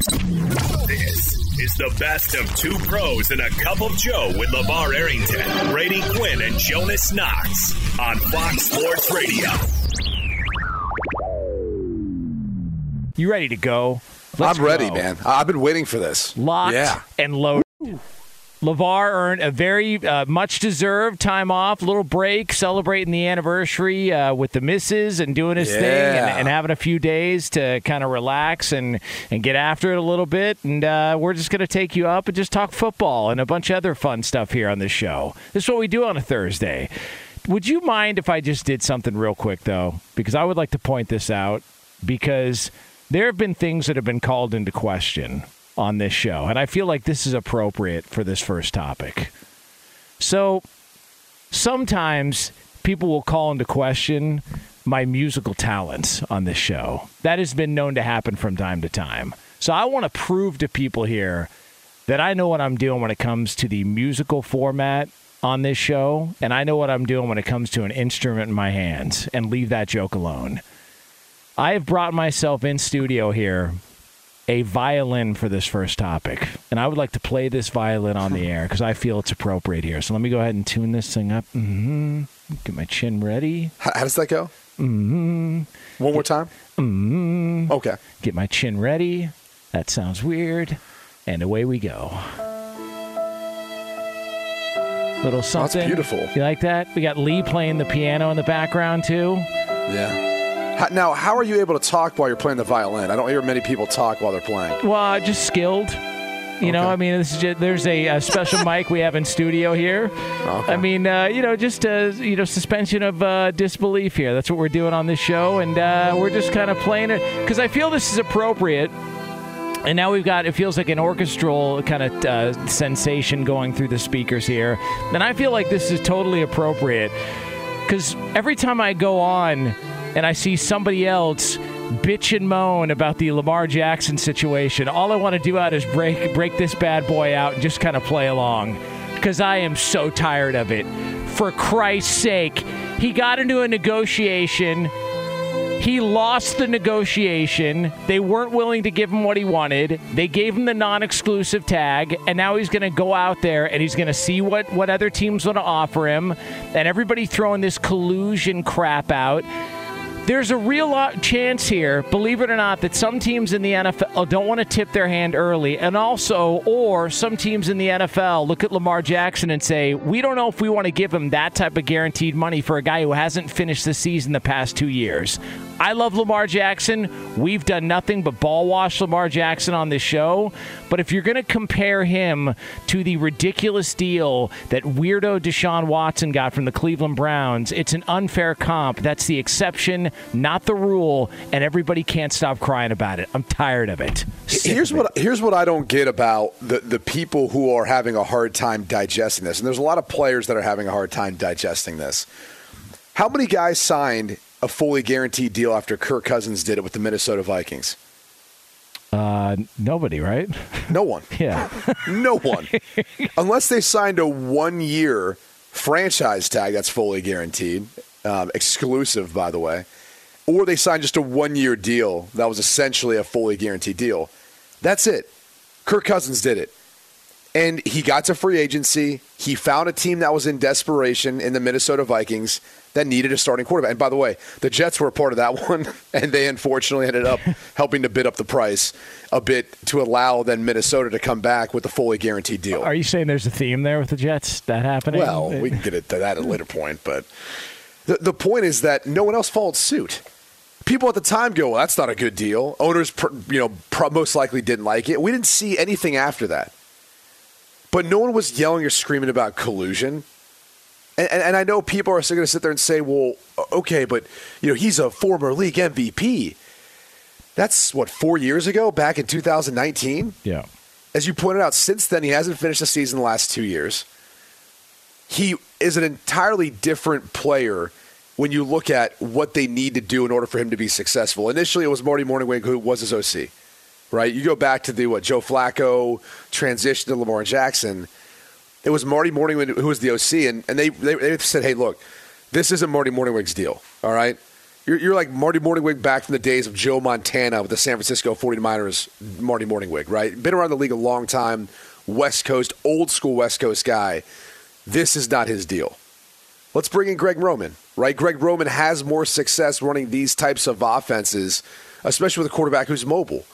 This is the best of two pros and a cup of Joe with LaVar Arrington, Brady Quinn, and Jonas Knox on Fox Sports Radio. You ready to go? I'm ready, go. man. I've been waiting for this. Locked Yeah. and loaded. LaVar earned a very uh, much deserved time off, little break, celebrating the anniversary uh, with the misses and doing his thing and, and having a few days to kind of relax and, and get after it a little bit. And uh, we're just going to take you up and just talk football and a bunch of other fun stuff here on this show. This is what we do on a Thursday. Would you mind if I just did something real quick, though? Because I would like to point this out because there have been things that have been called into question on this show, and I feel like this is appropriate for this first topic. So sometimes people will call into question my musical talents on this show. That has been known to happen from time to time. So I want to prove to people here that I know what I'm doing when it comes to the musical format on this show, and I know what I'm doing when it comes to an instrument in my hands, and leave that joke alone. I have brought myself in studio here a violin for this first topic, and I would like to play this violin on the air because I feel it's appropriate here. So let me go ahead and tune this thing up. hmm Get my chin ready. How, how does that go? Mm-hmm. One more time? Mm-hmm. Okay. Get my chin ready. That sounds weird. And away we go. Little something. That's beautiful. You like that? We got Lee playing the piano in the background too. Yeah. Now, how are you able to talk while you're playing the violin? I don't hear many people talk while they're playing. Well, just skilled. You know, I mean, this is just, there's a, a special mic we have in studio here. Okay. I mean, uh, you know, just uh, you know, suspension of uh, disbelief here. That's what we're doing on this show, and uh, we're just kind of playing it because I feel this is appropriate. And now we've got it feels like an orchestral kind of uh, sensation going through the speakers here, and I feel like this is totally appropriate because every time I go on and I see somebody else bitch and moan about the Lamar Jackson situation, all I want to do out is break break this bad boy out and just kind of play along because I am so tired of it. For Christ's sake, he got into a negotiation. He lost the negotiation. They weren't willing to give him what he wanted. They gave him the non-exclusive tag, and now he's going to go out there and he's going to see what what other teams want to offer him. And everybody throwing this collusion crap out. There's a real chance here, believe it or not, that some teams in the NFL don't want to tip their hand early. And also, or some teams in the NFL look at Lamar Jackson and say, we don't know if we want to give him that type of guaranteed money for a guy who hasn't finished the season the past two years. I love Lamar Jackson. We've done nothing but ball wash Lamar Jackson on this show. But if you're going to compare him to the ridiculous deal that weirdo Deshaun Watson got from the Cleveland Browns, it's an unfair comp. That's the exception, not the rule, and everybody can't stop crying about it. I'm tired of it. Sick Here's of it. what here's what I don't get about the, the people who are having a hard time digesting this, and there's a lot of players that are having a hard time digesting this. How many guys signed a fully guaranteed deal after Kirk Cousins did it with the Minnesota Vikings? Uh, nobody, right? No one. Yeah. No one. Unless they signed a one year franchise tag that's fully guaranteed, um, exclusive, by the way, or they signed just a one year deal that was essentially a fully guaranteed deal. That's it. Kirk Cousins did it. And he got to free agency. He found a team that was in desperation in the Minnesota Vikings that needed a starting quarterback. And by the way, the Jets were a part of that one, and they unfortunately ended up helping to bid up the price a bit to allow then Minnesota to come back with a fully guaranteed deal. Are you saying there's a theme there with the Jets that happening? Well, we can get to that at a later point, but the, the point is that no one else followed suit. People at the time go, well, that's not a good deal. Owners, pr- you know, most likely didn't like it. We didn't see anything after that. But no one was yelling or screaming about collusion. And, and, and I know people are still going to sit there and say, well, okay, but you know, he's a former league MVP. That's what four years ago, back in 2019. yeah. As you pointed out, since then he hasn't finished the season the last two years. He is an entirely different player when you look at what they need to do in order for him to be successful. Initially, it was Marty Mornhinweg who was his OC, right? You go back to the what Joe Flacco transition to Lamar Jackson. It was Marty Mornhinweg who was the OC, and, and they, they they said, "Hey, look, this isn't Marty Mornhinweg's deal. All right, you're, you're like Marty Mornhinweg back from the days of Joe Montana with the San Francisco 49ers. Marty Mornhinweg, right? Been around the league a long time, West Coast, old school West Coast guy. This is not his deal. Let's bring in Greg Roman, right? Greg Roman has more success running these types of offenses, especially with a quarterback who's mobile.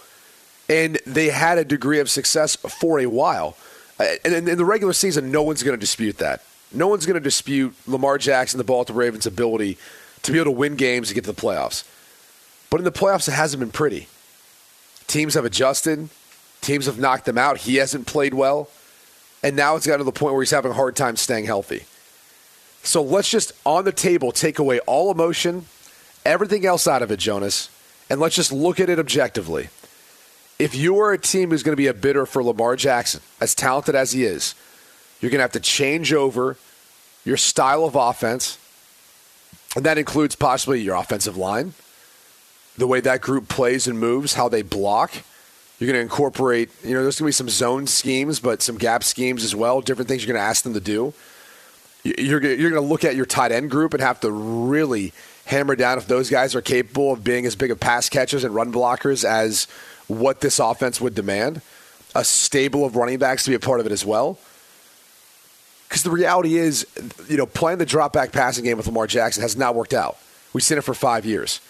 And they had a degree of success for a while. And in in the regular season, no one's going to dispute that. No one's going to dispute Lamar Jackson, the Baltimore Ravens' ability to be able to win games and get to the playoffs. But in the playoffs, it hasn't been pretty. Teams have adjusted, teams have knocked them out. He hasn't played well. And now it's gotten to the point where he's having a hard time staying healthy. So let's just, on the table, take away all emotion, everything else out of it, Jonas, and let's just look at it objectively. If you are a team who's going to be a bidder for Lamar Jackson, as talented as he is, you're going to have to change over your style of offense, and that includes possibly your offensive line, the way that group plays and moves, how they block. You're going to incorporate, you know, there's going to be some zone schemes, but some gap schemes as well, different things you're going to ask them to do. You're going you're going to look at your tight end group and have to really hammer down if those guys are capable of being as big of pass catchers and run blockers as what this offense would demand. A stable of running backs to be a part of it as well. Because the reality is, you know, playing the drop back passing game with Lamar Jackson has not worked out. We've seen it for five years.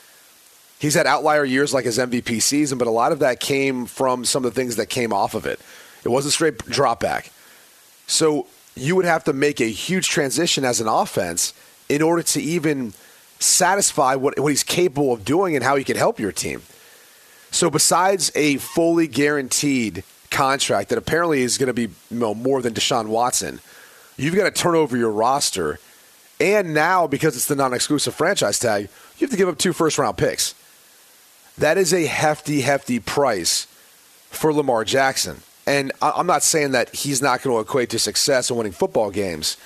He's had outlier years like his MVP season, but a lot of that came from some of the things that came off of it. It wasn't straight drop back. So you would have to make a huge transition as an offense in order to even satisfy what, what he's capable of doing and how he can help your team. So besides a fully guaranteed contract that apparently is going to be you know, more than Deshaun Watson, you've got to turn over your roster. And now, because it's the non exclusive franchise tag, you have to give up two first round picks. That is a hefty, hefty price for Lamar Jackson. And I'm not saying that he's not going to equate to success in winning football games,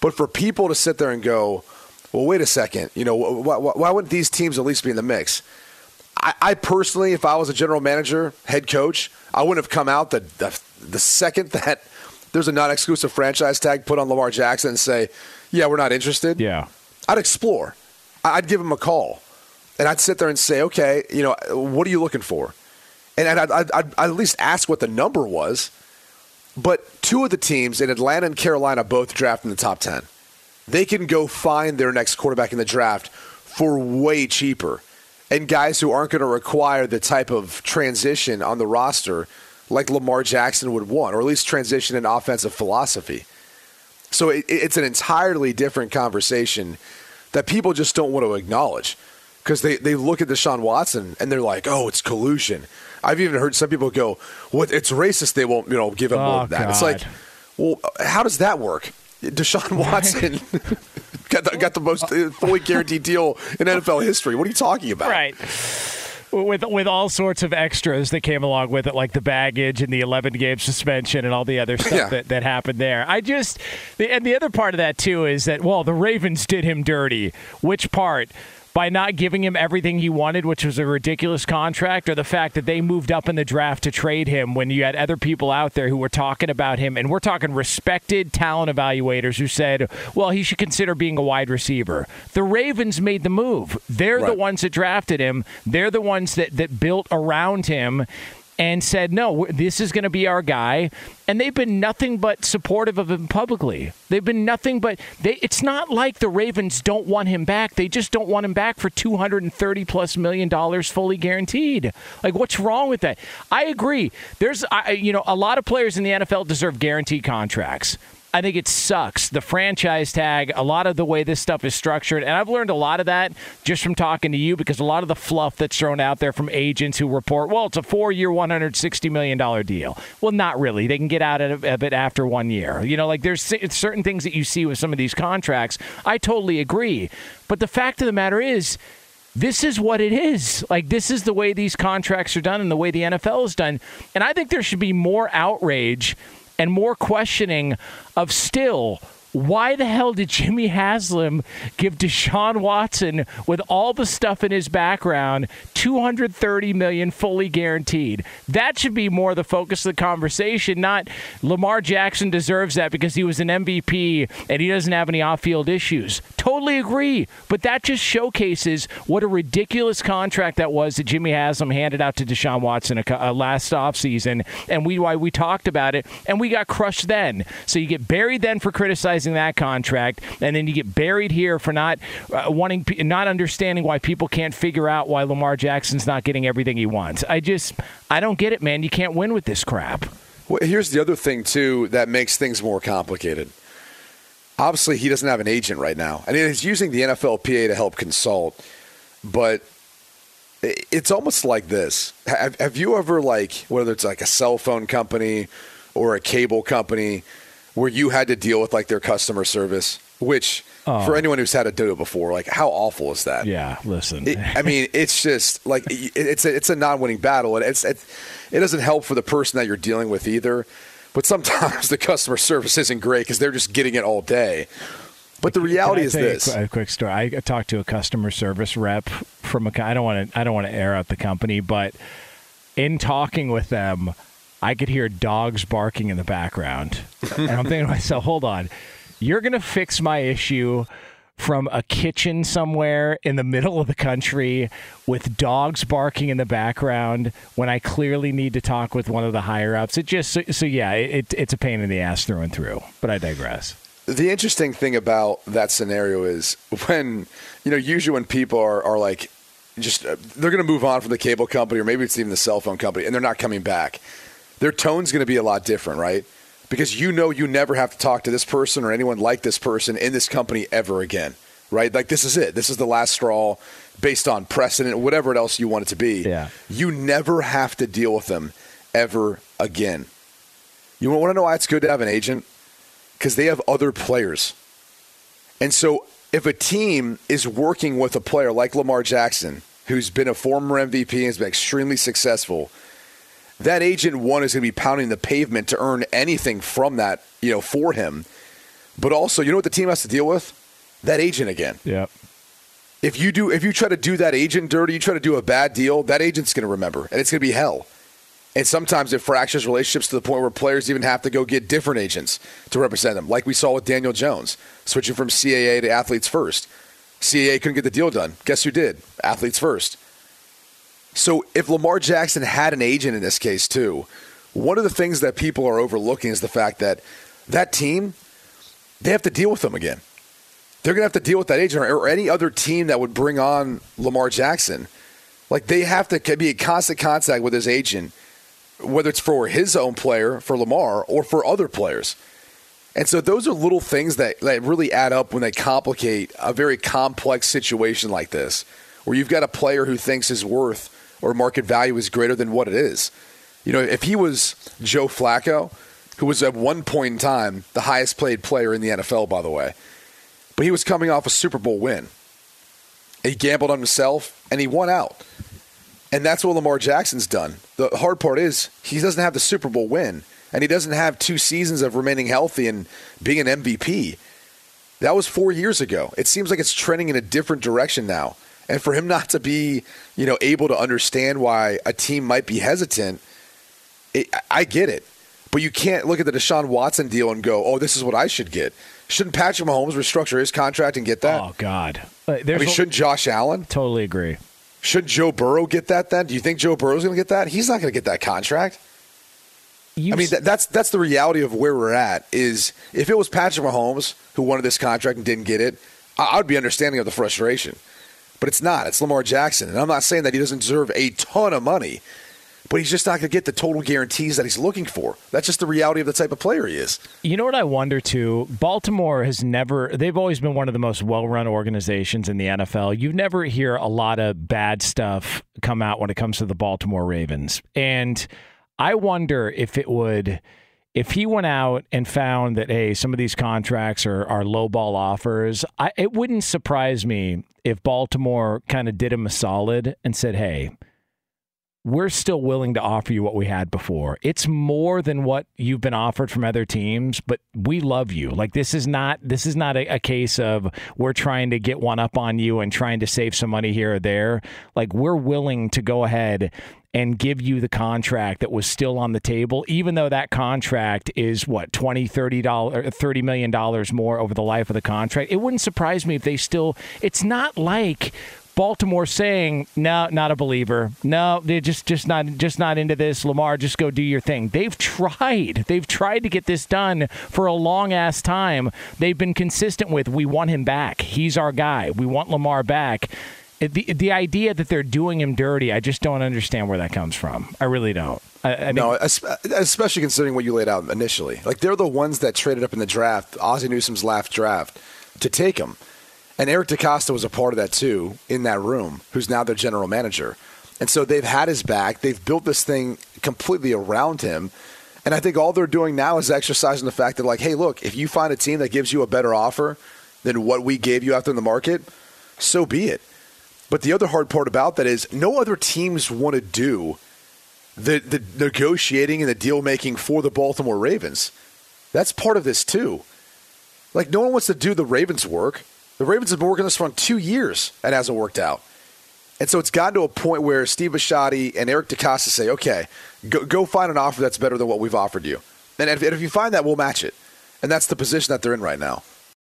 but for people to sit there and go, well, wait a second, you know, why, why, why wouldn't these teams at least be in the mix? I, I personally, if I was a general manager, head coach, I wouldn't have come out the, the, the second that there's a non exclusive franchise tag put on Lamar Jackson and say, yeah, we're not interested. Yeah. I'd explore. I'd give him a call, and I'd sit there and say, okay, you know, what are you looking for? And I'd, I'd, I'd, I'd at least ask what the number was. But two of the teams in Atlanta and Carolina both draft in the top ten. They can go find their next quarterback in the draft for way cheaper, and guys who aren't going to require the type of transition on the roster like Lamar Jackson would want, or at least transition in offensive philosophy. So it, it's an entirely different conversation that people just don't want to acknowledge because they, they look at Deshaun Watson and they're like, oh, it's collusion. I've even heard some people go, "What? It's racist. They won't, you know, give him more Oh, than that." It's like, well, how does that work? Deshaun Watson got the, got the most uh, fully guaranteed deal in NFL history. What are you talking about? Right. With with all sorts of extras that came along with it, like the baggage and the 11 game suspension and all the other stuff Yeah. that, that happened there. I just, the, and the other part of that too is that, well, the Ravens did him dirty. Which part? By not giving him everything he wanted, which was a ridiculous contract, or the fact that they moved up in the draft to trade him when you had other people out there who were talking about him, and we're talking respected talent evaluators who said, well, he should consider being a wide receiver. The Ravens made the move. They're the ones that drafted him. They're the ones that, that built around him. And said, no, this is going to be our guy. And they've been nothing but supportive of him publicly. They've been nothing but they. It's not like the Ravens don't want him back. They just don't want him back for two hundred and thirty plus million dollars fully guaranteed. Like, what's wrong with that? I agree. There's, I, you know, a lot of players in the NFL deserve guaranteed contracts. I think it sucks. The franchise tag, a lot of the way this stuff is structured, and I've learned a lot of that just from talking to you because a lot of the fluff that's thrown out there from agents who report, well, it's a four year, $160 million deal. Well, not really. They can get out of it after one year. You know, like there's certain things that you see with some of these contracts. I totally agree. But the fact of the matter is, this is what it is. Like, this is the way these contracts are done and the way the NFL is done. And I think there should be more outrage and more questioning of still why the hell did Jimmy Haslam give Deshaun Watson, with all the stuff in his background, 230 million fully guaranteed? That should be more the focus of the conversation. Not Lamar Jackson deserves that because he was an MVP and he doesn't have any off-field issues. Totally agree, but that just showcases what a ridiculous contract that was that Jimmy Haslam handed out to Deshaun Watson a, a uh, last offseason, and we why we talked about it, and we got crushed then. So you get buried then for criticizing that contract, and then you get buried here for not uh, wanting, not understanding why people can't figure out why Lamar Jackson's not getting everything he wants. I just, I don't get it, man. You can't win with this crap. Well, here's the other thing too that makes things more complicated. Obviously, he doesn't have an agent right now, and he's using the NFLPA to help consult. But it's almost like this: have, have you ever like whether it's like a cell phone company or a cable company? Where you had to deal with like their customer service, which oh. for anyone who's had to do it before, like how awful is that? Yeah, listen. It, I mean, it's just like it's a, it's a non-winning battle, and it's it, it doesn't help for the person that you're dealing with either. But sometimes the customer service isn't great because they're just getting it all day. But the reality is this: a, quick story. I talked to a customer service rep from a. I don't want to. I don't want to air out the company, but in talking with them, I could hear dogs barking in the background. and I'm thinking to myself, hold on, you're going to fix my issue from a kitchen somewhere in the middle of the country with dogs barking in the background when I clearly need to talk with one of the higher ups. It just so, so yeah, it, it's a pain in the ass through and through. But I digress. The interesting thing about that scenario is when you know usually when people are are like just uh, they're going to move on from the cable company or maybe it's even the cell phone company and they're not coming back their tone's going to be a lot different, right? Because you know you never have to talk to this person or anyone like this person in this company ever again, right? Like this is it. This is the last straw based on precedent, whatever else you want it to be. Yeah. You never have to deal with them ever again. You want to know why it's good to have an agent? Because they have other players. And so if a team is working with a player like Lamar Jackson, who's been a former MVP and has been extremely successful – that agent one is going to be pounding the pavement to earn anything from that, you know, for him. But also, you know what the team has to deal with? That agent again. Yeah. If you do, if you try to do that agent dirty, you try to do a bad deal, that agent's going to remember, and it's going to be hell. And sometimes it fractures relationships to the point where players even have to go get different agents to represent them, like we saw with Daniel Jones, switching from CAA to Athletes First. CAA couldn't get the deal done. Guess who did? Athletes First. So if Lamar Jackson had an agent in this case too, one of the things that people are overlooking is the fact that that team they have to deal with them again. They're going to have to deal with that agent or any other team that would bring on Lamar Jackson. Like they have to be in constant contact with his agent, whether it's for his own player, for Lamar, or for other players. And so those are little things that, that really add up when they complicate a very complex situation like this, where you've got a player who thinks is worth or market value is greater than what it is. You know, if he was Joe Flacco, who was at one point in time the highest played player in the NFL, by the way, but he was coming off a Super Bowl win. He gambled on himself and he won out. And that's what Lamar Jackson's done. The hard part is he doesn't have the Super Bowl win, and he doesn't have two seasons of remaining healthy and being an MVP. That was four years ago. It seems like it's trending in a different direction now. And for him not to be, you know, able to understand why a team might be hesitant, it, I get it. But you can't look at the Deshaun Watson deal and go, "Oh, this is what I should get." Shouldn't Patrick Mahomes restructure his contract and get that? Oh God, uh, I mean, shouldn't Josh Allen? Totally agree. Should Joe Burrow get that then? Do you think Joe Burrow's going to get that? He's not going to get that contract. You I mean, that, that's that's the reality of where we're at. Is if it was Patrick Mahomes who wanted this contract and didn't get it, I, I would be understanding of the frustration. But it's not. It's Lamar Jackson, and I'm not saying that he doesn't deserve a ton of money, but he's just not going to get the total guarantees that he's looking for. That's just the reality of the type of player he is. You know what I wonder too? Baltimore has never, they've always been one of the most well run organizations in the NFL. You never hear a lot of bad stuff come out when it comes to the Baltimore Ravens. And I wonder if it would, if he went out and found that, hey, some of these contracts are, are low ball offers, I, it wouldn't surprise me if Baltimore kind of did him a solid and said, hey, we're still willing to offer you what we had before. It's more than what you've been offered from other teams, but we love you. Like this is not this is not a, a, case of we're trying to get one up on you and trying to save some money here or there. Like we're willing to go ahead and give you the contract that was still on the table, even though that contract is what, 20, 30 dollars thirty million dollars more over the life of the contract. It wouldn't surprise me if they still it's not like Baltimore saying, "No, not a believer. No, they're just just not just not into this. Lamar, just go do your thing." They've tried. They've tried to get this done for a long ass time. They've been consistent with, "We want him back. He's our guy. We want Lamar back." The the idea that they're doing him dirty, I just don't understand where that comes from. I really don't. I, I mean, no, especially considering what you laid out initially. Like they're the ones that traded up in the draft, Ozzie Newsome's last draft, to take him. And Eric DeCosta was a part of that too in that room, who's now their general manager. And so they've had his back. They've built this thing completely around him. And I think all they're doing now is exercising the fact that, like, hey, look, if you find a team that gives you a better offer than what we gave you out there in the market, so be it. But the other hard part about that is no other teams want to do the, the negotiating and the deal making for the Baltimore Ravens. That's part of this too. Like, no one wants to do the Ravens' work. The Ravens have been working this for two years and hasn't worked out. And so it's gotten to a point where Steve Bisciotti and Eric DeCosta say, okay, go, go find an offer that's better than what we've offered you. And if, and if you find that, we'll match it. And that's the position that they're in right now.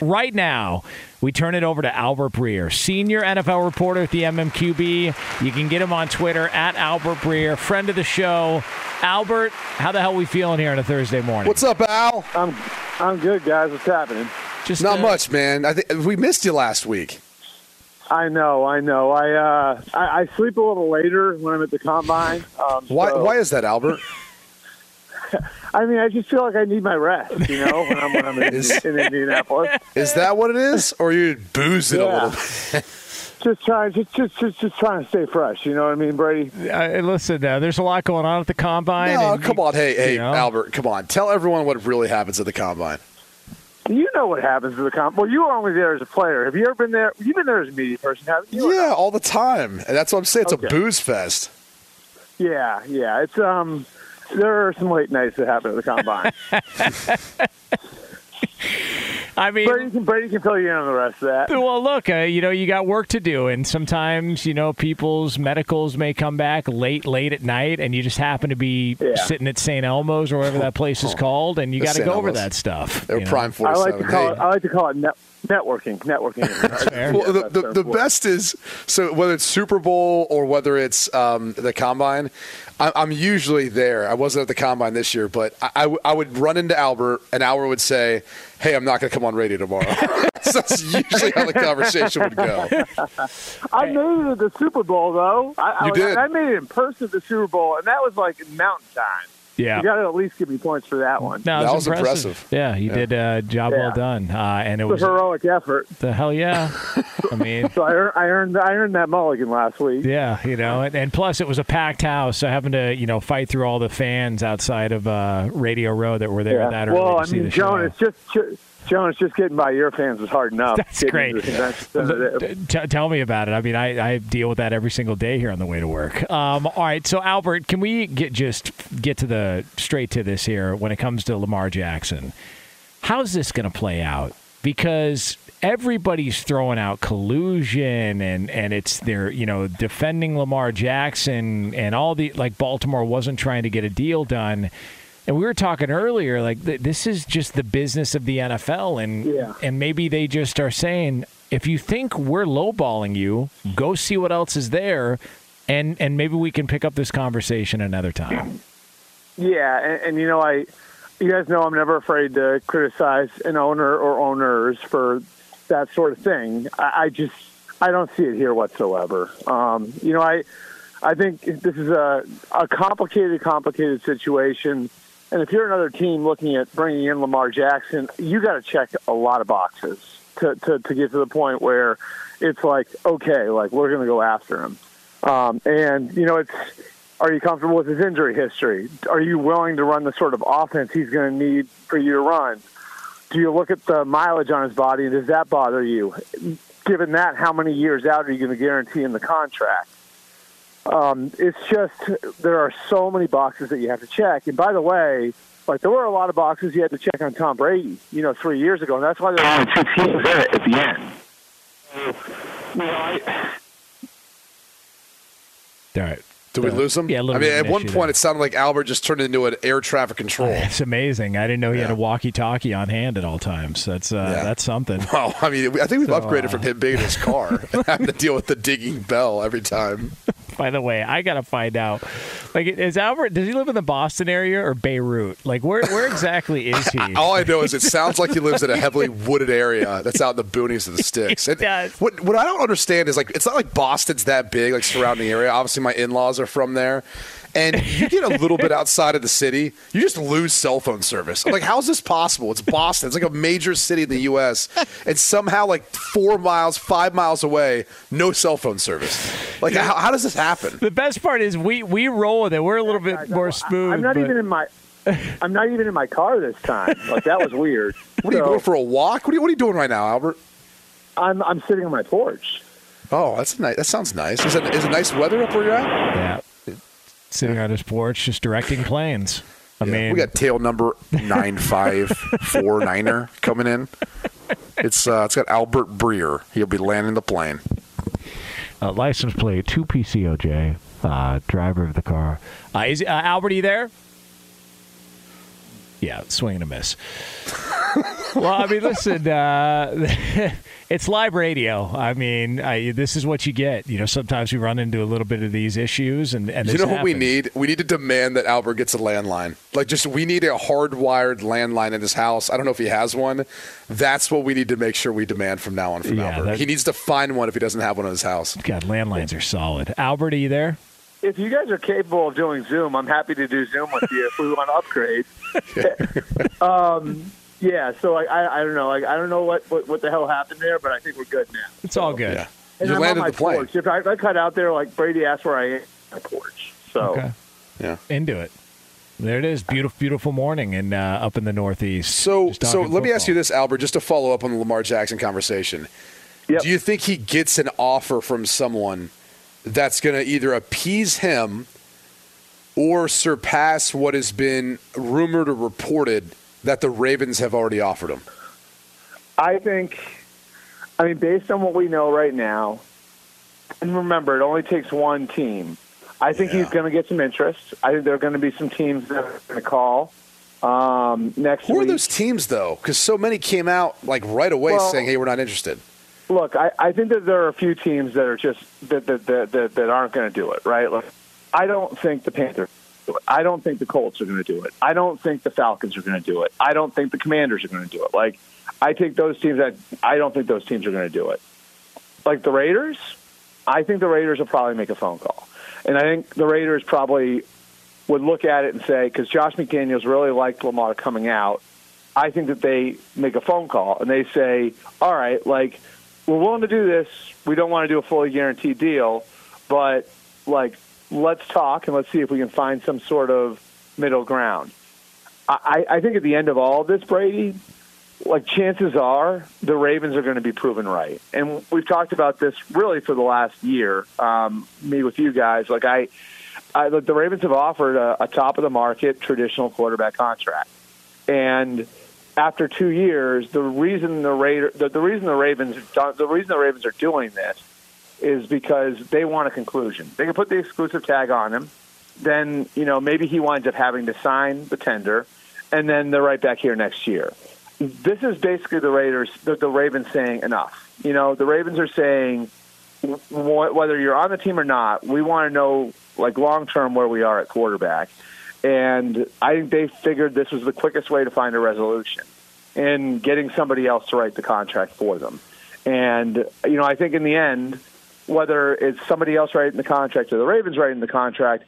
Right now, we turn it over to Albert Breer, senior NFL reporter at the MMQB. You can get him on Twitter at Albert Breer, friend of the show. Albert, how the hell we feeling here on a Thursday morning? What's up, Al? I'm I'm good, guys. What's happening? Just Not uh, much, man. I think we missed you last week. I know, I know. I uh, I, I sleep a little later when I'm at the combine. Um, Why? so- Why is that, Albert? I mean, I just feel like I need my rest. You know, when I'm when I'm in, Is- in Indianapolis, Is that what it is, or you boozing a Yeah. little? bit? just trying, just just just just trying to stay fresh. You know what I mean, Brady? Uh, listen, uh, there's a lot going on at the combine. No, and- come on, hey, hey, know. Albert, come on. Tell everyone what really happens at the combine. You know what happens to the comp? Well, you were only there as a player. Have you ever been there? You've been there as a media person, haven't you? Yeah, all the time. And that's what I'm saying. It's Okay. a booze fest. Yeah, yeah. It's um, there are some late nights that happen at the combine. I mean, Brady can Brady can fill you in on the rest of that. Well, look, uh, you know, you got work to do, and sometimes, you know, people's medicals may come back late, late at night, and you just happen to be Yeah. sitting at St. Elmo's or whatever that place is called, and you got to St. go over that stuff. They're you know? prime I like to call Hey. it. I like to call it net, networking. Networking. fair. Well, the, That's the, the best is so whether it's Super Bowl or whether it's um, the combine, I, I'm usually there. I wasn't at the combine this year, but I, I w- I would run into Albert, and Albert would say, "Hey, I'm not going to come on radio tomorrow." so that's usually how the conversation would go. I made it at the Super Bowl though. I, I, You was- did. I made it in person at the Super Bowl, and that was like mountain time. Yeah. You got to at least give me points for that one. No, That was was impressive. impressive. Yeah, you did a job well done, uh, and it It was was a heroic effort. the hell yeah. I mean, So I earned, I earned I earned that mulligan last week. Yeah, you know, and, and plus it was a packed house, so having to you know fight through all the fans outside of uh, Radio Row that were there that early well, to I see mean, the Jonas, show. just Jonas, just getting by your fans is hard enough. That's Getting great. the T- tell me about it. I mean, I, I deal with that every single day here on the way to work. Um, all right, so Albert, can we get just get to the straight to this here when it comes to Lamar Jackson? How's this going to play out? Because everybody's throwing out collusion and and it's they're you know defending Lamar Jackson and all the like Baltimore wasn't trying to get a deal done. And we were talking earlier, like th- this is just the business of the NFL, and Yeah. and maybe they just are saying, if you think we're lowballing you, go see what else is there, and and maybe we can pick up this conversation another time. Yeah, and, and you know, I, you guys know I'm never afraid to criticize an owner or owners for that sort of thing. I, I just, I don't see it here whatsoever. Um, you know, I, I think this is a a complicated, complicated situation. And if you're another team looking at bringing in Lamar Jackson, you got to check a lot of boxes to, to, to get to the point where it's like, okay, like we're going to go after him. Um, and, you know, it's, are you comfortable with his injury history? Are you willing to run the sort of offense he's going to need for you to run? Do you look at the mileage on his body and does that bother you? Given that, how many years out are you going to guarantee in the contract? Um, it's just there are so many boxes that you have to check. And by the way, like there were a lot of boxes you had to check on Tom Brady, you know, three years ago, and that's why there were only two teams there at the end. So, you know, I, All right. Did we lose him? yeah, a little I mean, bit at one point, there. it sounded like Albert just turned into an air traffic control. It's amazing. I didn't know he had a walkie-talkie on hand at all times. That's uh, Yeah. that's something. Well, I mean, I think we've So, upgraded uh, from him being in his car and having to deal with the digging bell every time. By the way, I gotta find out. Like, is Albert? Does he live in the Boston area or Beirut? Like, where where exactly is he? All I know is it sounds like he lives in a heavily wooded area that's out in the boonies of the sticks. It does. What what I don't understand is like it's not like Boston's that big, like surrounding area. Obviously, my in laws are from there. And you get a little bit outside of the city, you just lose cell phone service. I'm like, how is this possible? It's Boston. It's like a major city in the U.S. And somehow, like four miles, five miles away, no cell phone service. Like, how, how does this happen? The best part is we we roll with it. We're a little bit Guys, more I'm- smooth. I'm not but- even in my. I'm not even in my car this time. Like that was weird. What are you going for a walk? What are you, what are you doing right now, Albert? I'm I'm sitting on my porch. Oh, that's nice. That sounds nice. Is it, is it nice weather up where you're at? Yeah. Sitting on his porch, just directing planes. I Yeah, mean, we got tail number nine five four niner coming in. It's uh, it's got Albert Breer. He'll be landing the plane. uh, license plate two PCOJ, uh, driver of the car. Uh, is uh, Albert? Are you there? Yeah, swing and a miss. well, I mean, listen, uh, it's live radio. I mean, I, this is what you get. You know, sometimes we run into a little bit of these issues, and, and You know what we need? We need to demand that Albert gets a landline. Like, just we need a hardwired landline in his house. I don't know if he has one. That's what we need to make sure we demand from now on from Yeah, Albert. that- He needs to find one if he doesn't have one in his house. God, landlines are solid. Albert, are you there? If you guys are capable of doing Zoom, I'm happy to do Zoom with you if we want to upgrade. um, yeah. So I, I I don't know. Like I don't know what, what what the hell happened there, but I think we're good now. It's all good. Yeah. And you I'm landed on my the plane. porch. If I, if I cut out there, like Brady asked where I am, my porch. So Okay. Yeah. Into it. There it is. Beautiful, beautiful morning and uh, up in the Northeast. So, so talking let me ask you this, Albert, just to follow up on the Lamar Jackson conversation. Yep. Do you think he gets an offer from someone that's going to either appease him or surpass what has been rumored or reported that the Ravens have already offered him? I think, I mean, based on what we know right now, and remember, it only takes one team. I think he's going to get some interest. I think there are going to be some teams that are going to call um, next year. Who are those teams, though? Because so many came out like right away Well- saying, "Hey, we're not interested." Look, I, I think that there are a few teams that are just that that that, that, that aren't going to do it. Right? Like, I don't think the Panthers. do it. I don't think the Colts are going to do it. I don't think the Falcons are going to do it. I don't think the Commanders are going to do it. Like, I think those teams that I don't think those teams are going to do it. Like the Raiders, I think the Raiders will probably make a phone call, and I think the Raiders probably would look at it and say because Josh McDaniels really liked Lamar coming out. I think that they make a phone call and they say, "All right, like we're willing to do this. We don't want to do a fully guaranteed deal, but like let's talk and let's see if we can find some sort of middle ground." I, I think at the end of all this, Brady, like chances are the Ravens are going to be proven right. And we've talked about this really for the last year. Um, me with you guys, like I, I the Ravens have offered a, a top of the market traditional quarterback contract, and after two years, the reason the Raider, the, the reason the Ravens, the reason the Ravens are doing this is because they want a conclusion. They can put the exclusive tag on him, then you know maybe he winds up having to sign the tender, and then they're right back here next year. This is basically the Raiders, the, the Ravens saying enough. You know, the Ravens are saying wh- whether you're on the team or not, we want to know like long term where we are at quarterback. And I think they figured this was the quickest way to find a resolution in getting somebody else to write the contract for them. And you know, I think in the end, whether it's somebody else writing the contract or the Ravens writing the contract,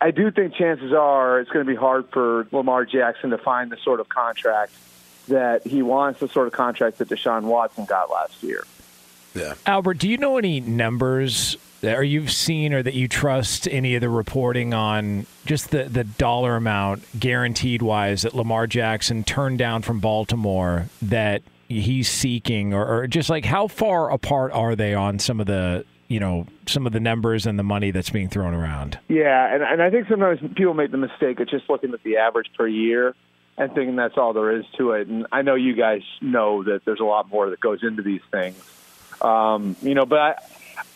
I do think chances are it's going to be hard for Lamar Jackson to find the sort of contract that he wants, the sort of contract that Deshaun Watson got last year. Yeah. Albert, do you know any numbers that or you've seen or that you trust any of the reporting on just the, the dollar amount guaranteed wise that Lamar Jackson turned down from Baltimore that he's seeking or, or just like how far apart are they on some of the you know some of the numbers and the money that's being thrown around? Yeah, and, and I think sometimes people make the mistake of just looking at the average per year and thinking that's all there is to it. And I know you guys know that there's a lot more that goes into these things. Um, you know, but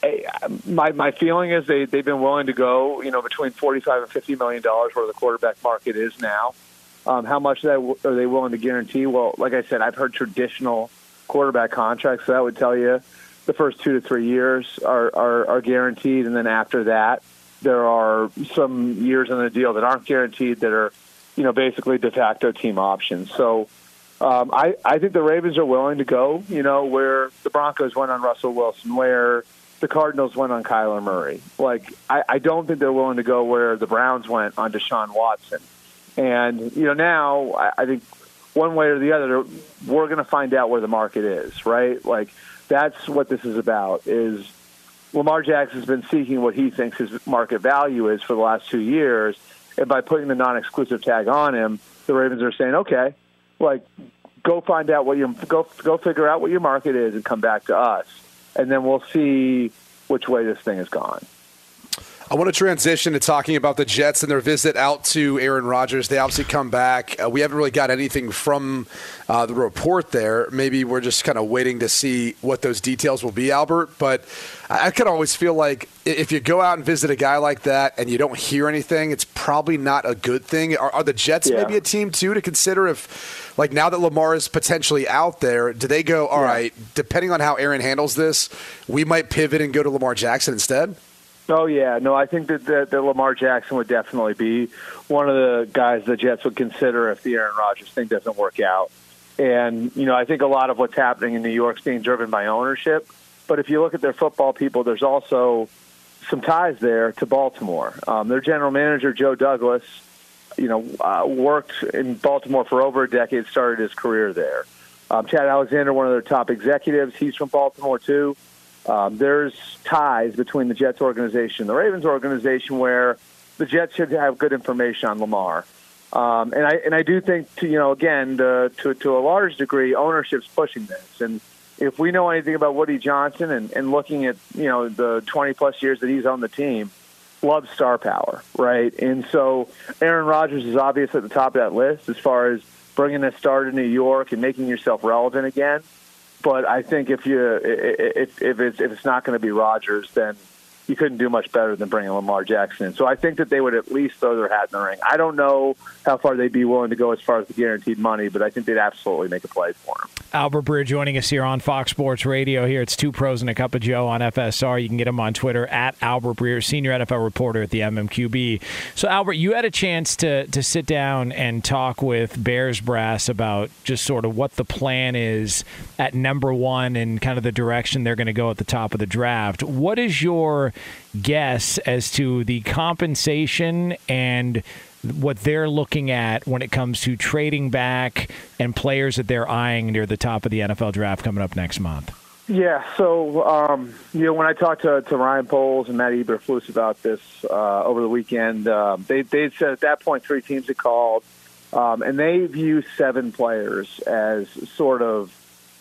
I, I, my my feeling is they they've been willing to go, you know, between forty five and fifty million dollars where the quarterback market is now. Um, how much that are they willing to guarantee? Well, like I said, I've heard traditional quarterback contracts. So that would tell you the first two to three years are, are, are guaranteed, and then after that, there are some years in the deal that aren't guaranteed that are, you know, basically de facto team options. So um, I, I think the Ravens are willing to go, you know, where the Broncos went on Russell Wilson, where the Cardinals went on Kyler Murray. Like, I, I don't think they're willing to go where the Browns went on Deshaun Watson. And, you know, now I, I think one way or the other, we're going to find out where the market is, right? Like, that's what this is about is Lamar Jackson's been seeking what he thinks his market value is for the last two years. And by putting the non-exclusive tag on him, the Ravens are saying, okay, like, go find out what your go go figure out what your market is and come back to us, and then we'll see which way this thing has gone. I want to transition to talking about the Jets and their visit out to Aaron Rodgers. They obviously come back. Uh, we haven't really got anything from uh, the report there. Maybe we're just kind of waiting to see what those details will be, Albert. But I, I can always feel like if you go out and visit a guy like that and you don't hear anything, it's probably not a good thing. Are, are the Jets Yeah. maybe a team too to consider if, like, now that Lamar is potentially out there, do they go, all Yeah. right, depending on how Aaron handles this, we might pivot and go to Lamar Jackson instead? Oh yeah, no, I think that, that that Lamar Jackson would definitely be one of the guys the Jets would consider if the Aaron Rodgers thing doesn't work out. And you know, I think a lot of what's happening in New York is being driven by ownership. But if you look at their football people, there's also some ties there to Baltimore. Um, their general manager Joe Douglas, you know, uh, worked in Baltimore for over a decade, started his career there. Um, Chad Alexander, one of their top executives, he's from Baltimore too. Um, there's ties between the Jets organization and the Ravens organization where the Jets should have good information on Lamar. Um, and I and I do think to you know again to, to to a large degree ownership's pushing this. And if we know anything about Woody Johnson and, and looking at you know the 20 plus years that he's on the team, loves star power, right? And so Aaron Rodgers is obviously at the top of that list as far as bringing a star to New York and making yourself relevant again. But I think if you if if it's if it's not going to be Rodgers, then you couldn't do much better than bringing Lamar Jackson in. So I think that they would at least throw their hat in the ring. I don't know how far they'd be willing to go as far as the guaranteed money, but I think they'd absolutely make a play for him. Albert Breer joining us here on Fox Sports Radio. Here it's two pros and a cup of Joe on FSR. You can get him on Twitter at Albert Breer, senior NFL reporter at the MMQB. So Albert, you had a chance to to sit down and talk with Bears brass about just sort of what the plan is at number one and kind of the direction they're going to go at the top of the draft. What is your guess as to the compensation and what they're looking at when it comes to trading back and players that they're eyeing near the top of the NFL draft coming up next month. Yeah, so um, you know when I talked to, to Ryan Poles and Matt Eberflus about this uh, over the weekend, uh, they they said at that point three teams had called, um, and they view seven players as sort of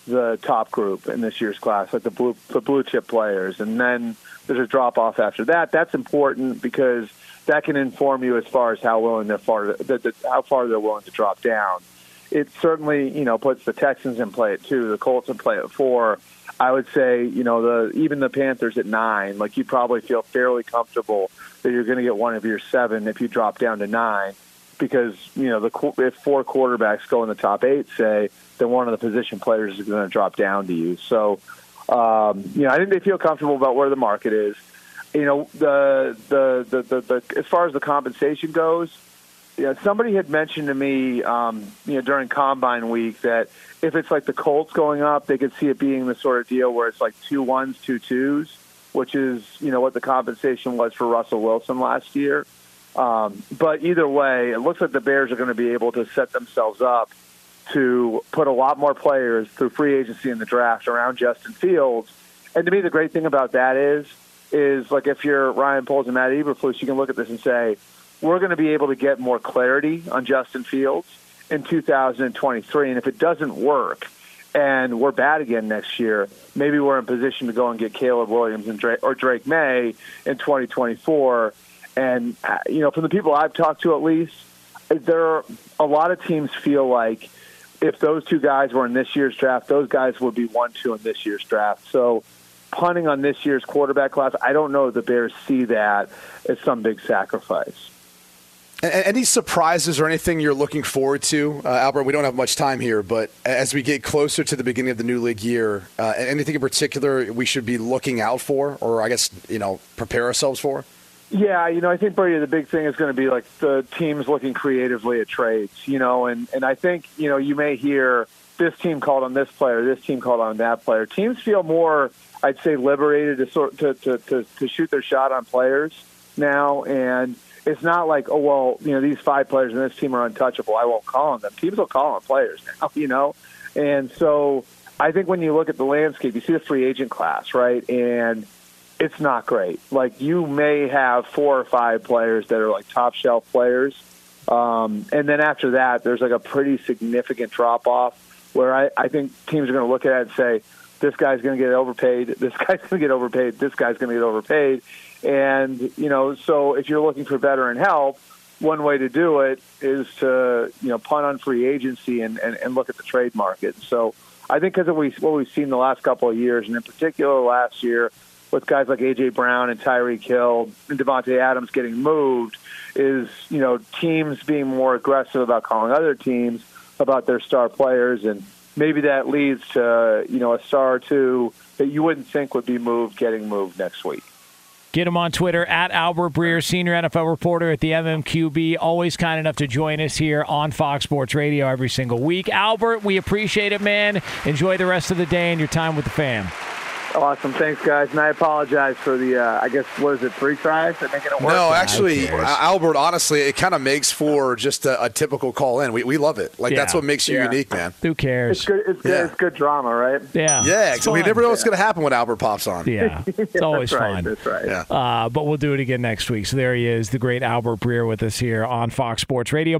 the top group in this year's class, like the blue the blue chip players, and then there's a drop off after that. That's important because that can inform you as far as how willing they're far the, the, how far they're willing to drop down. It certainly you know puts the Texans in play at two, the Colts in play at four. I would say, you know, the even the Panthers at nine, like you probably feel fairly comfortable that you're going to get one of your seven if you drop down to nine, because you know the if four quarterbacks go in the top eight, say, then one of the position players is going to drop down to you. So, um, you know, I think they feel comfortable about where the market is. You know, the the the, the, the as far as the compensation goes, yeah, somebody had mentioned to me, um, you know, during Combine Week that if it's like the Colts going up, they could see it being the sort of deal where it's like two ones, two twos, which is you know what the compensation was for Russell Wilson last year. Um, but either way, it looks like the Bears are going to be able to set themselves up to put a lot more players through free agency in the draft around Justin Fields. And to me, the great thing about that is, is like if you're Ryan Poles and Matt Eberflus, you can look at this and say, we're going to be able to get more clarity on Justin Fields in 2023. And if it doesn't work and we're bad again next year, maybe we're in position to go and get Caleb Williams and Drake, or Drake Maye in 2024. And, uh, you know, from the people I've talked to at least, there are a lot of teams feel like if those two guys were in this year's draft, those guys would be one, two in this year's draft. So punting on this year's quarterback class, I don't know if the Bears see that as some big sacrifice. Any surprises or anything you're looking forward to, uh, Albert? We don't have much time here, but as we get closer to the beginning of the new league year, uh, anything in particular we should be looking out for, or I guess you know prepare ourselves for? Yeah, you know, I think Brady, the big thing is going to be like the teams looking creatively at trades. You know, and and I think you know you may hear this team called on this player, this team called on that player. Teams feel more, I'd say, liberated to sort to to to, to shoot their shot on players now, and it's not like oh well, you know, these five players in this team are untouchable. I won't call on them. Teams will call on players now, you know, and so I think when you look at the landscape, you see the free agent class, right, and it's not great. Like you may have four or five players that are like top shelf players, um, and then after that, there's like a pretty significant drop off where I, I think teams are going to look at it and say, this guy's going to get overpaid, this guy's going to get overpaid, this guy's going to get overpaid, and you know, so if you're looking for veteran help, one way to do it is to you know punt on free agency and, and, and look at the trade market. So I think because of what we've seen the last couple of years, and in particular last year with guys like AJ Brown and Tyreek Hill and Davante Adams getting moved, is you know teams being more aggressive about calling other teams about their star players, and maybe that leads to uh, you know a star or two that you wouldn't think would be moved getting moved next week. Get him on Twitter at Albert Breer, senior NFL reporter at the MMQB. Always kind enough to join us here on Fox Sports Radio every single week. Albert, we appreciate it, man. Enjoy the rest of the day and your time with the fam. Awesome, thanks guys, and I apologize for the uh, I guess what is it three tries at making it work. No, actually, Albert. Honestly, it kind of makes for just a, a typical call in. We, we love it. Like that's what makes you Yeah. unique, man. Who cares? It's good. It's good. Yeah. It's good drama, right? Yeah. Yeah, It's we never know what's going to happen when Albert pops on. Yeah. It's always That's right. fun. That's right. Yeah. Uh, but we'll do it again next week. So there he is, the great Albert Breer with us here on Fox Sports Radio.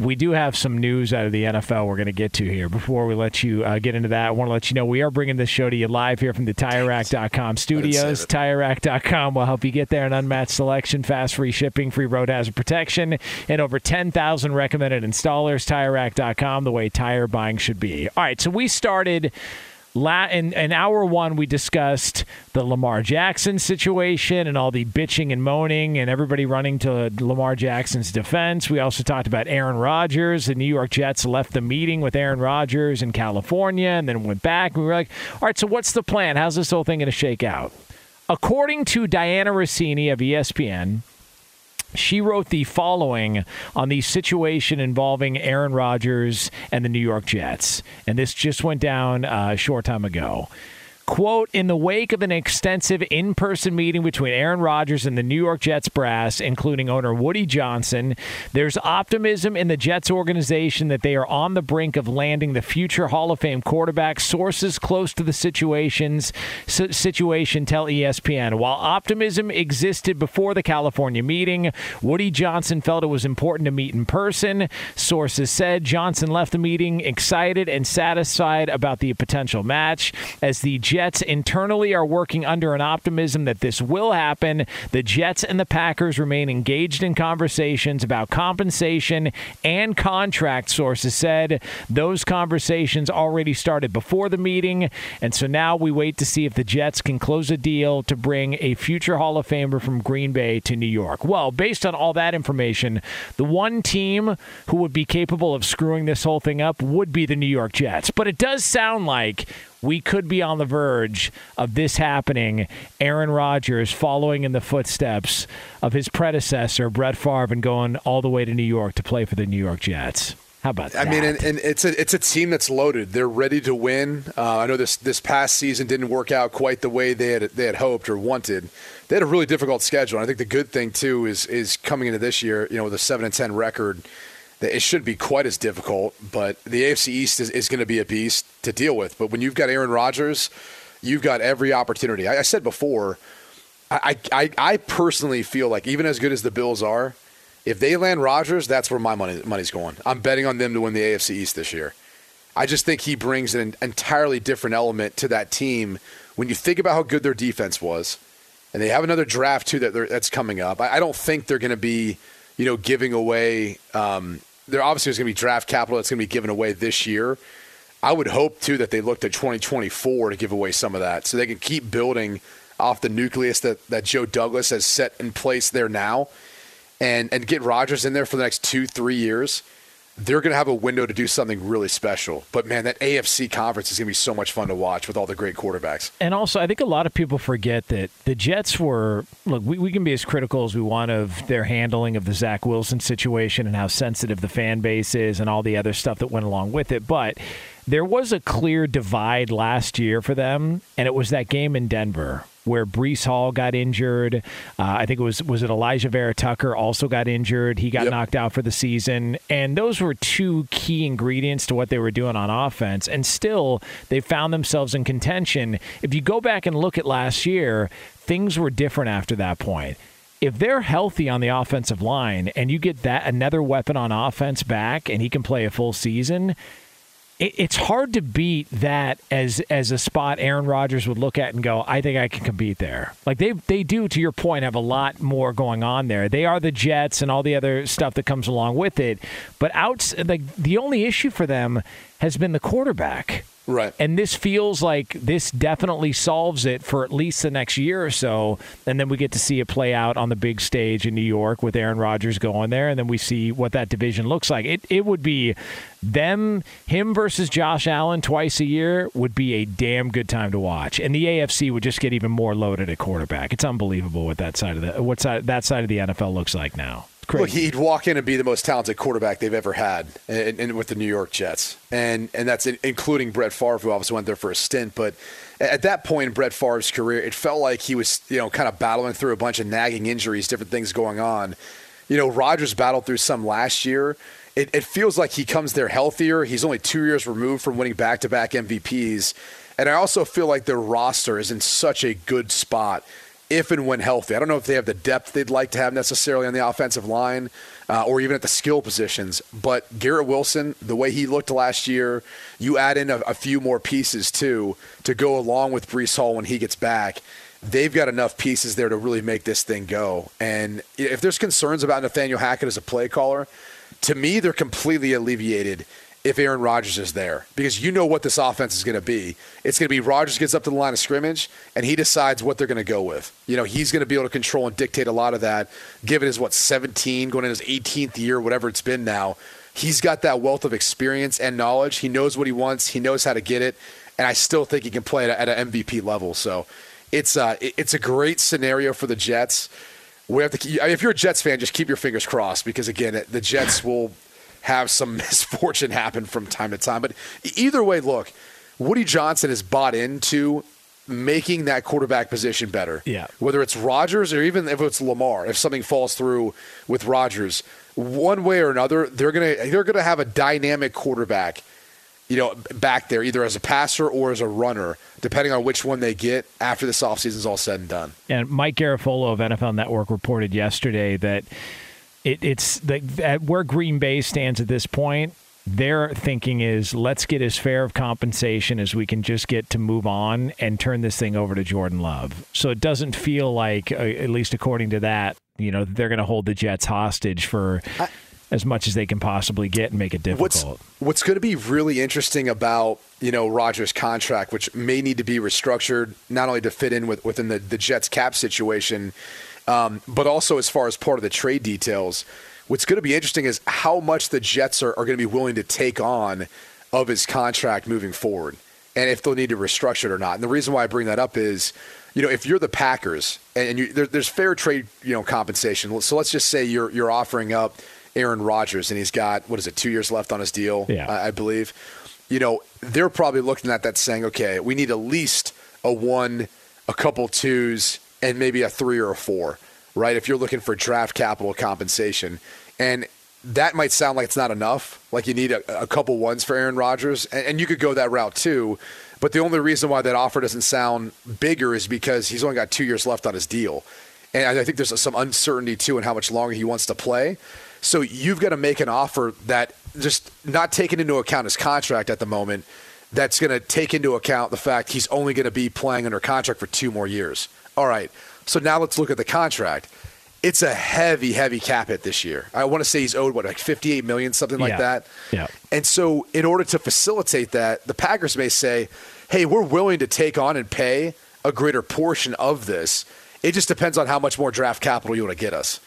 We do have some news out of the NFL we're going to get to here. Before we let you uh, get into that, I want to let you know we are bringing this show to you live here from the TireRack.com studios. TireRack.com will help you get there an unmatched selection, fast free shipping, free road hazard protection, and over 10,000 recommended installers. TireRack.com, the way tire buying should be. All right, so we started La- in, in hour one, we discussed the Lamar Jackson situation and all the bitching and moaning and everybody running to Lamar Jackson's defense. We also talked about Aaron Rodgers. The New York Jets left the meeting with Aaron Rodgers in California and then went back. We were like, all right, so what's the plan? How's this whole thing going to shake out? According to Dianna Russini of ESPN, she wrote the following on the situation involving Aaron Rodgers and the New York Jets. And this just went down uh, a short time ago. Quote, in the wake of an extensive in person meeting between Aaron Rodgers and the New York Jets brass, including owner Woody Johnson, there's optimism in the Jets organization that they are on the brink of landing the future Hall of Fame quarterback. Sources close to the situations, situation tell ESPN. While optimism existed before the California meeting, Woody Johnson felt it was important to meet in person. Sources said Johnson left the meeting excited and satisfied about the potential match. As the Jets internally are working under an optimism that this will happen, the Jets and the Packers remain engaged in conversations about compensation and contract, sources said. Those conversations already started before the meeting, and so now we wait to see if the Jets can close a deal to bring a future Hall of Famer from Green Bay to New York. Well, based on all that information, the one team who would be capable of screwing this whole thing up would be the New York Jets. But it does sound like we could be on the verge of this happening. Aaron Rodgers following in the footsteps of his predecessor, Brett Favre, and going all the way to New York to play for the New York Jets. How about I that? I mean, and, and it's a it's a team that's loaded. They're ready to win. Uh, I know this this past season didn't work out quite the way they had they had hoped or wanted. They had a really difficult schedule. And I think the good thing too is is coming into this year, you know, with a seven and ten record, it should be quite as difficult. But the AFC East is, is going to be a beast to deal with. But when you've got Aaron Rodgers, you've got every opportunity. I, I said before, I, I I personally feel like even as good as the Bills are, if they land Rodgers, that's where my money money's going. I'm betting on them to win the AFC East this year. I just think he brings an entirely different element to that team. When you think about how good their defense was, and they have another draft too that that's coming up. I, I don't think they're going to be, you know, giving away. Um, there obviously is going to be draft capital that's going to be given away this year. I would hope too that they looked at 2024 to give away some of that, so they can keep building off the nucleus that, that Joe Douglas has set in place there now, and and get Rodgers in there for the next two three years. They're going to have a window to do something really special. But man, that AFC conference is going to be so much fun to watch with all the great quarterbacks. And also, I think a lot of people forget that the Jets were look. We, we can be as critical as we want of their handling of the Zach Wilson situation and how sensitive the fan base is and all the other stuff that went along with it. But there was a clear divide last year for them, and it was that game in Denver where Breece Hall got injured. Uh, I think it was was it Alijah Vera-Tucker also got injured. He got Yep. knocked out for the season, and those were two key ingredients to what they were doing on offense. And still, they found themselves in contention. If you go back and look at last year, things were different after that point. If they're healthy on the offensive line, and you get that another weapon on offense back, and he can play a full season, it, it's hard to beat that as as a spot Aaron Rodgers would look at and go, I think I can compete there. Like they they do, to your point, have a lot more going on there. They are the Jets and all the other stuff that comes along with it. But out like the only issue for them has been the quarterback. Right. And this feels like this definitely solves it for at least the next year or so. And then we get to see it play out on the big stage in New York with Aaron Rodgers going there. And then we see what that division looks like. It, it would be them, him versus Josh Allen twice a year would be a damn good time to watch. And the AFC would just get even more loaded at quarterback. It's unbelievable what that side of the what side that side of the NFL looks like now. Crazy. Look, he'd walk in and be the most talented quarterback they've ever had, and, and with the New York Jets, and and that's in, including Brett Favre, who obviously went there for a stint. But at that point in Brett Favre's career, it felt like he was, you know, kind of battling through a bunch of nagging injuries, different things going on. You know, Rodgers battled through some last year. It, it feels like he comes there healthier. He's only two years removed from winning back-to-back MVPs, and I also feel like their roster is in such a good spot if and when healthy. I don't know if they have the depth they'd like to have necessarily on the offensive line uh, or even at the skill positions. But Garrett Wilson, the way he looked last year, you add in a, a few more pieces too to go along with Breece Hall when he gets back. They've got enough pieces there to really make this thing go. And if there's concerns about Nathaniel Hackett as a play caller, to me, they're completely alleviated if Aaron Rodgers is there because you know what this offense is going to be. It's going to be Rodgers gets up to the line of scrimmage and he decides what they're going to go with. You know, he's going to be able to control and dictate a lot of that. Given his what 17, going in his 18th year, whatever it's been now, he's got that wealth of experience and knowledge. He knows what he wants. He knows how to get it, and I still think he can play at, at an MVP level. So it's uh, it's a great scenario for the Jets. We have to. If you're a Jets fan, just keep your fingers crossed because again, the Jets will have some misfortune happen from time to time. But either way, look, Woody Johnson has bought into making that quarterback position better. Yeah. Whether it's Rodgers or even if it's Lamar, if something falls through with Rodgers, one way or another, they're gonna they're gonna have a dynamic quarterback, you know, back there, either as a passer or as a runner, depending on which one they get after this offseason is all said and done. And Mike Garafolo of NFL Network reported yesterday that it, it's the, at where Green Bay stands at this point. Their thinking is let's get as fair of compensation as we can just get to move on and turn this thing over to Jordan Love. So it doesn't feel like, uh, at least according to that, you know, they're going to hold the Jets hostage for I, as much as they can possibly get and make it difficult. What's, what's going to be really interesting about you know Rodgers' contract, which may need to be restructured not only to fit in with within the, the Jets cap situation, um, but also as far as part of the trade details. What's going to be interesting is how much the Jets are, are going to be willing to take on of his contract moving forward, and if they'll need to restructure it or not. And the reason why I bring that up is, you know, if you're the Packers and you, there, there's fair trade, you know, compensation. So let's just say you're you're offering up Aaron Rodgers, and he's got what is it, two years left on his deal, yeah. I, I believe. You know, they're probably looking at that saying, okay, we need at least a one, a couple twos, and maybe a three or a four, right? If you're looking for draft capital compensation. And that might sound like it's not enough. Like you need a, a couple ones for Aaron Rodgers, and, and, you could go that route too. But the only reason why that offer doesn't sound bigger is because he's only got two years left on his deal. And I think there's some uncertainty too in how much longer he wants to play. So you've got to make an offer that just not taking into account his contract at the moment, that's going to take into account the fact he's only going to be playing under contract for two more years. All right. So now let's look at the contract. It's a heavy, heavy cap hit this year. I want to say he's owed what, like fifty-eight million, something like yeah. that. Yeah. And so, in order to facilitate that, the Packers may say, "Hey, we're willing to take on and pay a greater portion of this. It just depends on how much more draft capital you want to get us."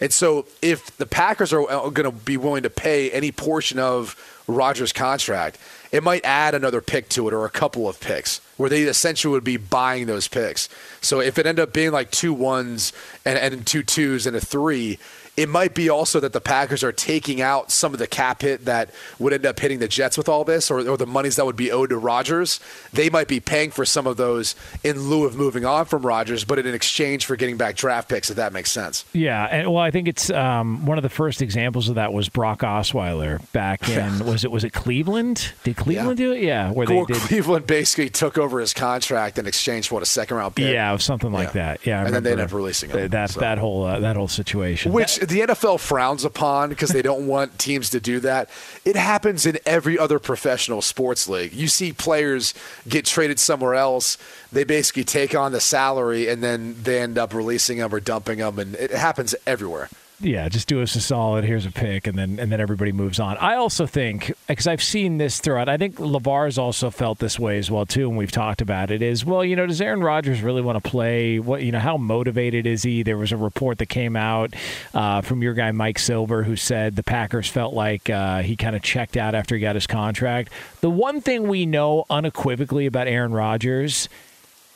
And so, if the Packers are uh, going to be willing to pay any portion of Rodgers' contract, it might add another pick to it or a couple of picks where they essentially would be buying those picks. So if it ended up being like two ones and, and two twos and a three, it might be also that the Packers are taking out some of the cap hit that would end up hitting the Jets with all this, or, or the monies that would be owed to Rodgers. They might be paying for some of those in lieu of moving on from Rodgers, but in exchange for getting back draft picks, if that makes sense. Yeah, and well, I think it's um, one of the first examples of that was Brock Osweiler back in was it was it Cleveland? Did Cleveland Yeah. do it? Yeah, where Well, they did. Cleveland basically took over his contract in exchange for what a second round pick. Yeah, something like Yeah. that. Yeah, I And then they ended up releasing him, That so. that whole uh, that whole situation. Which the NFL frowns upon because they don't want teams to do that. It happens in every other professional sports league. You see players get traded somewhere else. They basically take on the salary and then they end up releasing them or dumping them, and it happens everywhere. Yeah, just do us a solid. Here's a pick, and then and then everybody moves on. I also think because I've seen this throughout. I think LaVar's also felt this way as well too, and we've talked about it. Is well, you know, does Aaron Rodgers really want to play? What you know, how motivated is he? There was a report that came out uh, from your guy Mike Silver who said the Packers felt like uh, he kind of checked out after he got his contract. The one thing we know unequivocally about Aaron Rodgers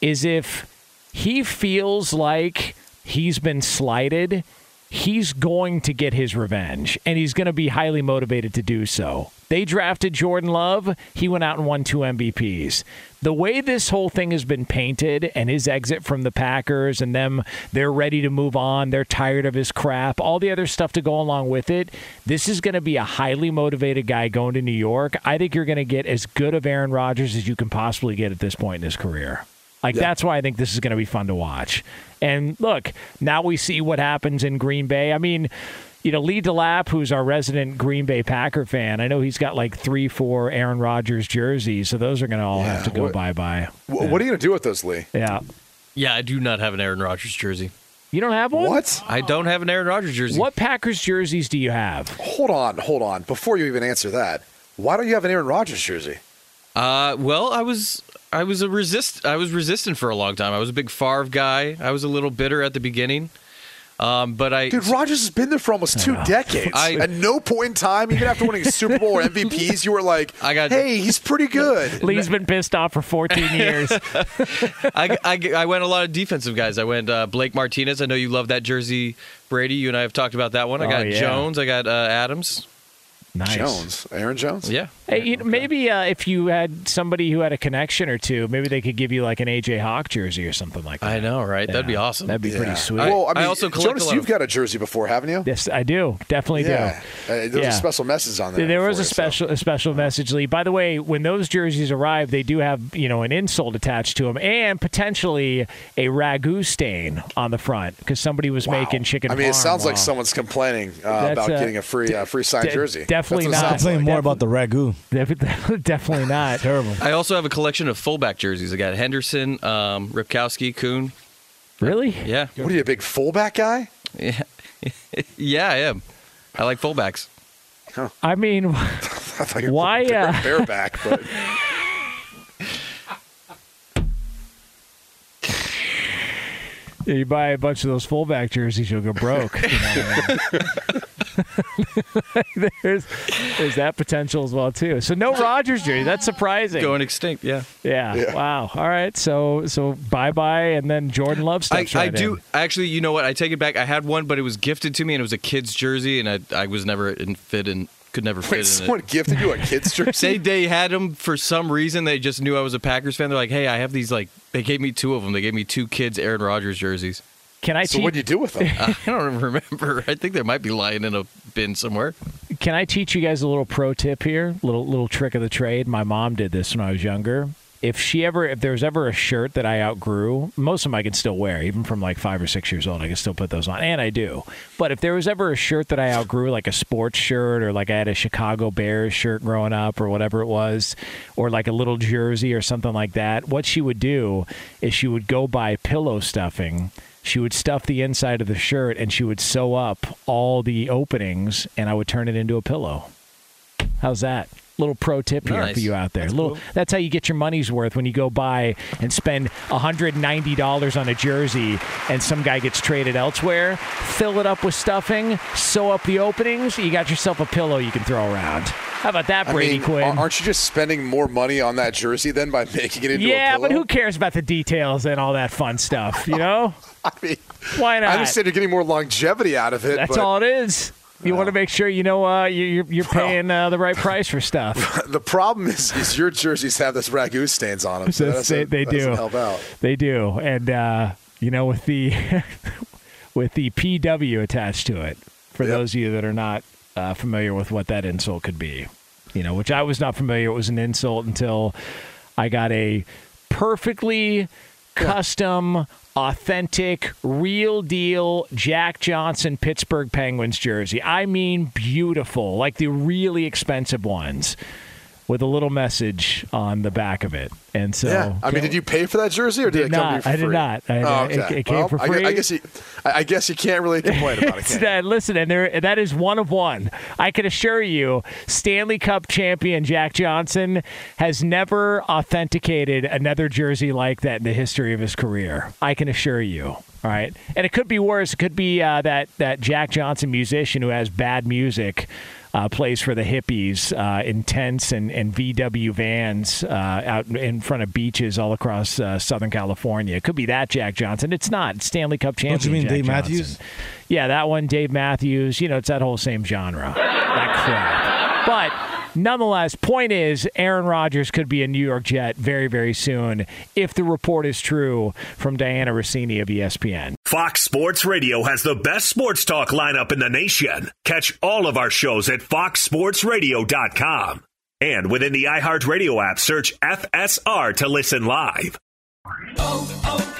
is if he feels like he's been slighted, he's going to get his revenge and he's going to be highly motivated to do so. They drafted Jordan Love, he went out and won two MVPs. The way this whole thing has been painted and his exit from the Packers and them they're ready to move on, they're tired of his crap, all the other stuff to go along with it. This is going to be a highly motivated guy going to New York. I think you're going to get as good of Aaron Rodgers as you can possibly get at this point in his career. Like that's why I think this is going to be fun to watch. And look, now we see what happens in Green Bay. I mean, you know, Lee DeLapp, who's our resident Green Bay Packer fan, I know he's got like three, four Aaron Rodgers jerseys, so those are going to all have to go what- bye bye. Wh- What are you going to do with those, Lee? Yeah, Yeah, I do not have an Aaron Rodgers jersey. you don't have one. What? I don't have an Aaron Rodgers jersey. What Packers jerseys do you have? Hold on, hold on. Before you even answer that, why don't you have an Aaron Rodgers jersey? Uh, well, I was I was a resist I was resistant for a long time. I was a big Favre guy. I was a little bitter at the beginning. Um, but I Dude, Rodgers has been there for almost two decades. I- At no point in time, even after winning a Super Bowl or MVPs, you were like, I got- hey, he's pretty good. Lee's been pissed off for 14 years. I, I, I went a lot of defensive guys. I went uh, Blake Martinez. I know you love that jersey, Brady. You and I have talked about that one. I Oh, got yeah. Jones. I got uh, Adams. Nice. Jones, Aaron Jones. Yeah. Hey, you know, maybe uh, if you had somebody who had a connection or two, maybe they could give you like an AJ Hawk jersey or something like that. I know, right? That'd be awesome. That'd be Yeah. pretty sweet. Well, I I mean, also collect Jonas, you've got a jersey before, haven't you? yes, I do. Definitely Yeah. do. Uh, there's Yeah. a special message on there. There was for a you, so- special a special message, Lee. By the way, when those jerseys arrive, they do have you know an insult attached to them and potentially a ragu stain on the front because somebody was Wow. making chicken. I mean, it parm sounds like someone's complaining uh, about uh, getting a free uh, free signed de- jersey. Definitely That's what it not. sounds Complain like. more about the ragu. definitely not. Terrible. I also have a collection of fullback jerseys. I got Henderson, um, Ripkowski, Kuhn. Really? Yeah. What are you, a big fullback guy? Yeah. yeah, I am. I like fullbacks. I mean, I thought you Why, uh, bareback, but you buy a bunch of those fullback jerseys, you'll go broke. you know what I mean? there's there's that potential as well too. So no Rodgers jersey. That's surprising. Going extinct, yeah. Yeah. Yeah. Wow. All right. So so bye bye, and then Jordan Love I, steps I do in. actually. You know what? I take it back. I had one, but it was gifted to me, and it was a kid's jersey, and I I was never in fit and could never fit wait, in someone it. gifted you a kid's They jersey? they had them for some reason. They just knew I was a Packers fan. They're like, hey, I have these like. They gave me two of them. They gave me two kids Aaron Rodgers jerseys. Can I so teach? what'd you do with them? I don't remember. I think they might be lying in a bin somewhere. Can I teach you guys a little pro tip here? Little little trick of the trade. My mom did this when I was younger. If she ever, if there's ever a shirt that I outgrew, most of them I can still wear, even from like five or six years old. I can still put those on, and I do. But if there was ever a shirt that I outgrew, like a sports shirt, or like I had a Chicago Bears shirt growing up, or whatever it was, or like a little jersey or something like that, what she would do is she would go buy pillow stuffing she would stuff the inside of the shirt and she would sew up all the openings and I would turn it into a pillow. How's that? Little pro tip here Nice. for you out there. That's little cool. that's how you get your money's worth when you go buy and spend $190 on a jersey and some guy gets traded elsewhere. Fill it up with stuffing, sew up the openings, you got yourself a pillow you can throw around. How about that, I Brady mean, Quinn? aren't you just spending more money on that jersey then by making it into a yeah, but who cares about the details and all that fun stuff, you know? I mean, Why not? I understand you're getting more longevity out of it. That's all it is. You want to make sure you know uh, you- you're, you're paying uh, the right price for stuff. The problem is, is your jerseys have this ragu stains on them. So they, they do. help out. They do, and uh, you know with the with the PW attached to it. For Yep. those of you that are not uh, familiar with what that insult could be, you know, which I was not familiar. It was an insult until I got a perfectly custom, authentic, real deal Jack Johnson Pittsburgh Penguins jersey. I mean, beautiful, like the really expensive ones with a little message on the back of it. And so, yeah, I mean, did you pay for that jersey or did, Did it come to not. you for I did not. I- oh, okay. it- it came well, for I I, free. guess you, I guess you can't really complain about it. It's Can you? that, listen, and there that is one of one. I can assure you, Stanley Cup champion Jack Johnson has never authenticated another jersey like that in the history of his career. I can assure you. All right, and it could be worse. It could be uh, that that Jack Johnson musician who has bad music. Uh, plays for the hippies uh, in tents and, and VW vans uh, out in front of beaches all across uh, Southern California. It could be that Jack Johnson. It's not. It's Stanley Cup champion. What Don't you mean Jack Dave Johnson. Matthews? Yeah, that one, Dave Matthews. You know, it's that whole same genre. That crap. But nonetheless, point is, Aaron Rodgers could be a New York Jet very, very soon if the report is true from Dianna Russini of ESPN. Fox Sports Radio has the best sports talk lineup in the nation. Catch all of our shows at foxsportsradio.com. And within the iHeartRadio app, search FSR to listen live. Oh, oh,